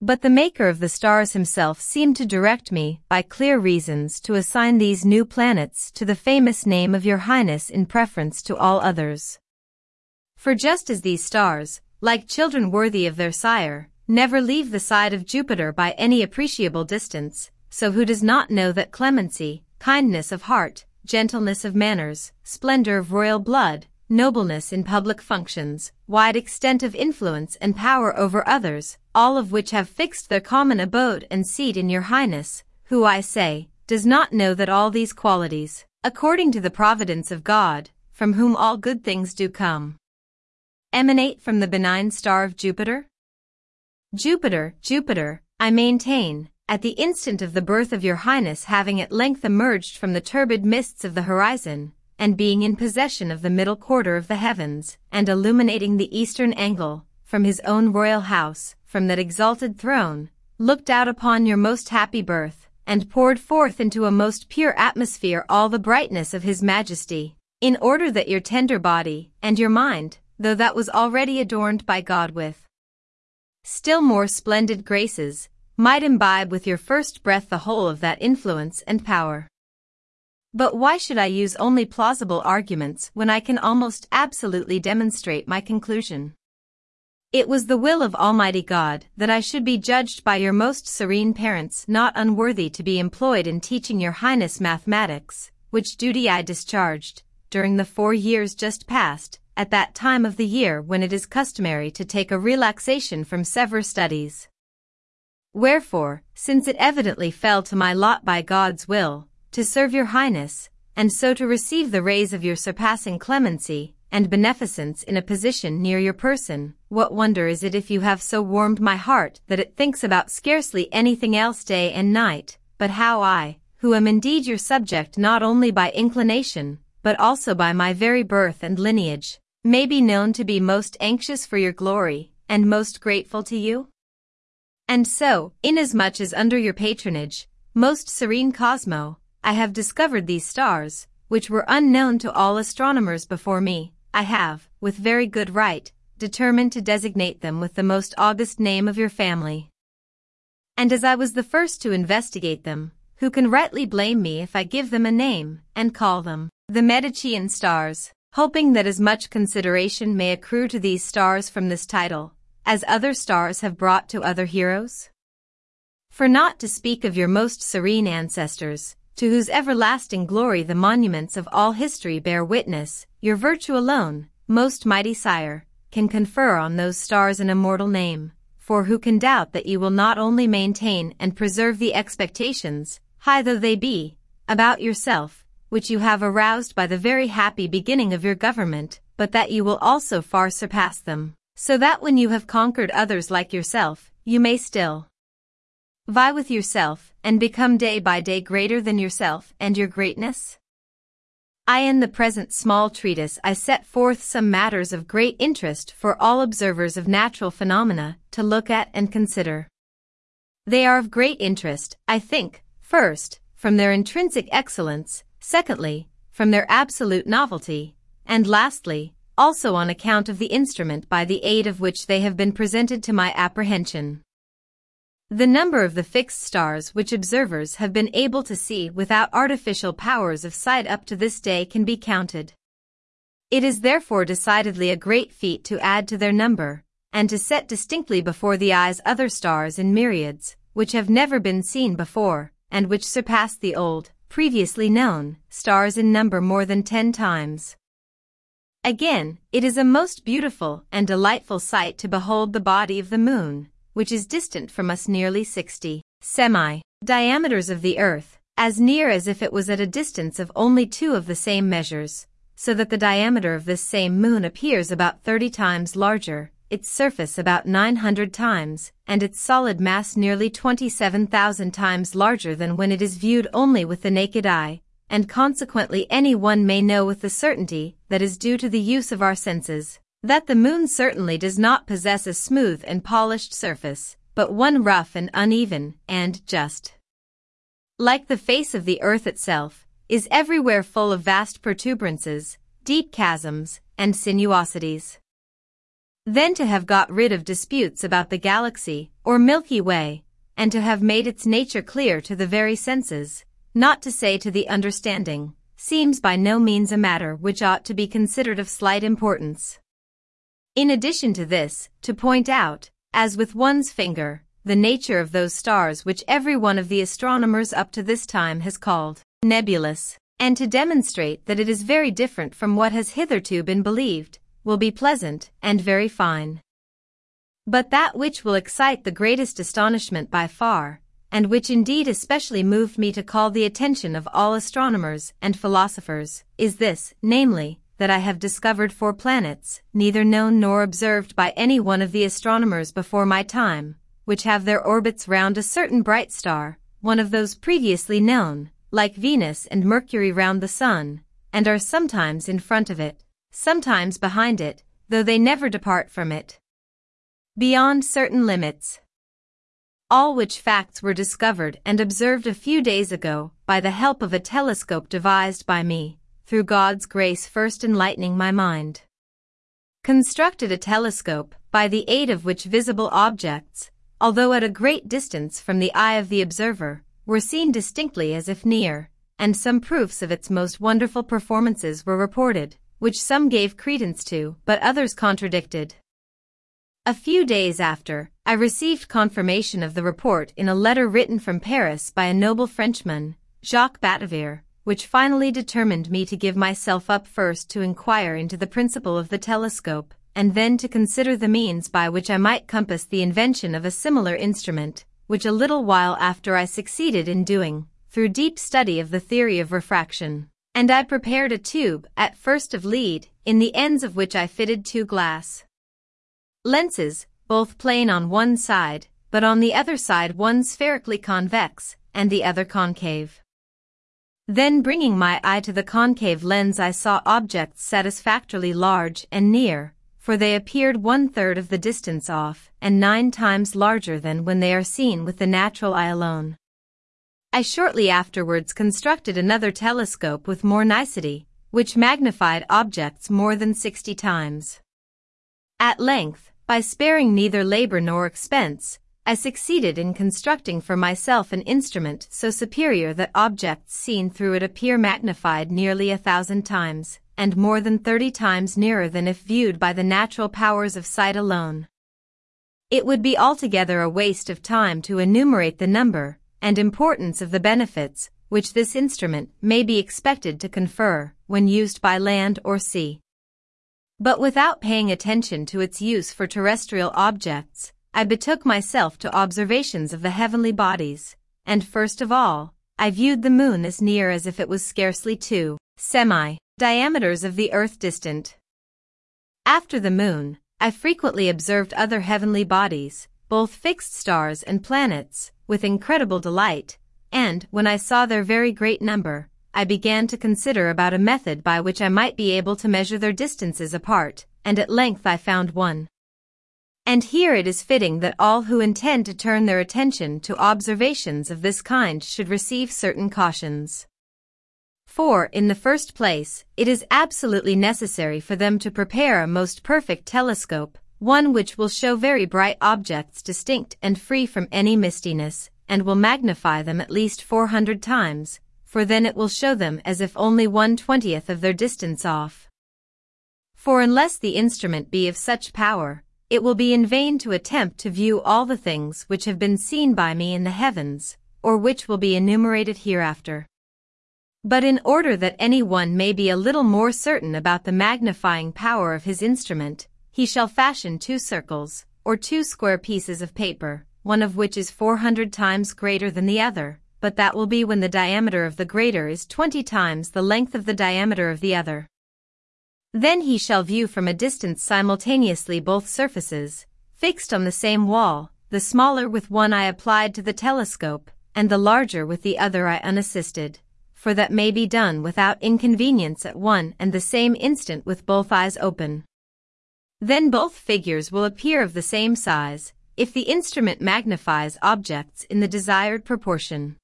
But the maker of the stars himself seemed to direct me, by clear reasons, to assign these new planets to the famous name of your highness in preference to all others. For just as these stars, like children worthy of their sire, never leave the side of Jupiter by any appreciable distance, so who does not know that clemency, kindness of heart, gentleness of manners, splendor of royal blood, nobleness in public functions, wide extent of influence and power over others, all of which have fixed their common abode and seat in your highness, who I say, does not know that all these qualities, according to the providence of God, from whom all good things do come, emanate from the benign star of Jupiter? Jupiter, Jupiter, I maintain, at the instant of the birth of your highness having at length emerged from the turbid mists of the horizon, and being in possession of the middle quarter of the heavens, and illuminating the eastern angle, from his own royal house, from that exalted throne, looked out upon your most happy birth, and poured forth into a most pure atmosphere all the brightness of his majesty, in order that your tender body, and your mind, though that was already adorned by God with still more splendid graces, might imbibe with your first breath the whole of that influence and power. But why should I use only plausible arguments when I can almost absolutely demonstrate my conclusion? It was the will of Almighty God that I should be judged by your most serene parents not unworthy to be employed in teaching your highness mathematics, which duty I discharged, during the four years just past, at that time of the year when it is customary to take a relaxation from sever studies. Wherefore, since it evidently fell to my lot by God's will, to serve your highness, and so to receive the rays of your surpassing clemency, and beneficence in a position near your person, what wonder is it if you have so warmed my heart that it thinks about scarcely anything else day and night, but how I, who am indeed your subject not only by inclination, but also by my very birth and lineage, may be known to be most anxious for your glory, and most grateful to you? And so, inasmuch as under your patronage, most serene Cosmo, I have discovered these stars, which were unknown to all astronomers before me, I have, with very good right, determined to designate them with the most august name of your family. And as I was the first to investigate them, who can rightly blame me if I give them a name, and call them the Medicean stars? hoping that as much consideration may accrue to these stars from this title, as other stars have brought to other heroes? For not to speak of your most serene ancestors, to whose everlasting glory the monuments of all history bear witness, your virtue alone, most mighty sire, can confer on those stars an immortal name, for who can doubt that you will not only maintain and preserve the expectations, high though they be, about yourself, which you have aroused by the very happy beginning of your government, but that you will also far surpass them, so that when you have conquered others like yourself, you may still vie with yourself and become day by day greater than yourself and your greatness? I in the present small treatise I set forth some matters of great interest for all observers of natural phenomena to look at and consider. They are of great interest, I think, first, from their intrinsic excellence, secondly, from their absolute novelty, and lastly, also on account of the instrument by the aid of which they have been presented to my apprehension. The number of the fixed stars which observers have been able to see without artificial powers of sight up to this day can be counted. It is therefore decidedly a great feat to add to their number, and to set distinctly before the eyes other stars in myriads, which have never been seen before, and which surpass the old, previously known, stars in number more than 10 times. Again, it is a most beautiful and delightful sight to behold the body of the moon, which is distant from us nearly 60 semi-diameters of the earth, as near as if it was at a distance of only two of the same measures, so that the diameter of this same moon appears about 30 times larger, its surface about 900 times, and its solid mass nearly 27,000 times larger than when it is viewed only with the naked eye, and consequently any one may know with the certainty that is due to the use of our senses, that the moon certainly does not possess a smooth and polished surface, but one rough and uneven, and just. Like the face of the earth itself, is everywhere full of vast protuberances, deep chasms, and sinuosities. Then to have got rid of disputes about the galaxy, or Milky Way, and to have made its nature clear to the very senses, not to say to the understanding, seems by no means a matter which ought to be considered of slight importance. In addition to this, to point out, as with one's finger, the nature of those stars which every one of the astronomers up to this time has called nebulous, and to demonstrate that it is very different from what has hitherto been believed, will be pleasant and very fine. But that which will excite the greatest astonishment by far, and which indeed especially moved me to call the attention of all astronomers and philosophers, is this, namely, that I have discovered four planets, neither known nor observed by any one of the astronomers before my time, which have their orbits round a certain bright star, one of those previously known, like Venus and Mercury round the Sun, and are sometimes in front of it, sometimes behind it, though they never depart from it. Beyond certain limits. All which facts were discovered and observed a few days ago by the help of a telescope devised by me, through God's grace first enlightening my mind. Constructed a telescope, by the aid of which visible objects, although at a great distance from the eye of the observer, were seen distinctly as if near, and some proofs of its most wonderful performances were reported, which some gave credence to, but others contradicted. A few days after, I received confirmation of the report in a letter written from Paris by a noble Frenchman, Jacques Badovere, which finally determined me to give myself up first to inquire into the principle of the telescope, and then to consider the means by which I might compass the invention of a similar instrument, which a little while after I succeeded in doing, through deep study of the theory of refraction. And I prepared a tube, at first of lead, in the ends of which I fitted two glass lenses, both plane on one side, but on the other side one spherically convex, and the other concave. Then bringing my eye to the concave lens I saw objects satisfactorily large and near, for they appeared one-third of the distance off, and nine times larger than when they are seen with the natural eye alone. I shortly afterwards constructed another telescope with more nicety, which magnified objects more than sixty times. At length, by sparing neither labor nor expense, I succeeded in constructing for myself an instrument so superior that objects seen through it appear magnified nearly a thousand times, and more than 30 times nearer than if viewed by the natural powers of sight alone. It would be altogether a waste of time to enumerate the number and importance of the benefits which this instrument may be expected to confer when used by land or sea. But without paying attention to its use for terrestrial objects, I betook myself to observations of the heavenly bodies, and first of all, I viewed the moon as near as if it was scarcely two semi Diameters of the Earth distant. After the Moon, I frequently observed other heavenly bodies, both fixed stars and planets, with incredible delight, and, when I saw their very great number, I began to consider about a method by which I might be able to measure their distances apart, and at length I found one. And here it is fitting that all who intend to turn their attention to observations of this kind should receive certain cautions. For, in the first place, it is absolutely necessary for them to prepare a most perfect telescope, one which will show very bright objects distinct and free from any mistiness, and will magnify them at least 400 times, for then it will show them as if only one twentieth of their distance off. For unless the instrument be of such power, it will be in vain to attempt to view all the things which have been seen by me in the heavens, or which will be enumerated hereafter. But in order that any one may be a little more certain about the magnifying power of his instrument, he shall fashion two circles, or two square pieces of paper, one of which is 400 times greater than the other, but that will be when the diameter of the greater is 20 times the length of the diameter of the other. Then he shall view from a distance simultaneously both surfaces, fixed on the same wall, the smaller with one eye applied to the telescope, and the larger with the other eye unassisted for that may be done without inconvenience at one and the same instant with both eyes open. Then both figures will appear of the same size, if the instrument magnifies objects in the desired proportion.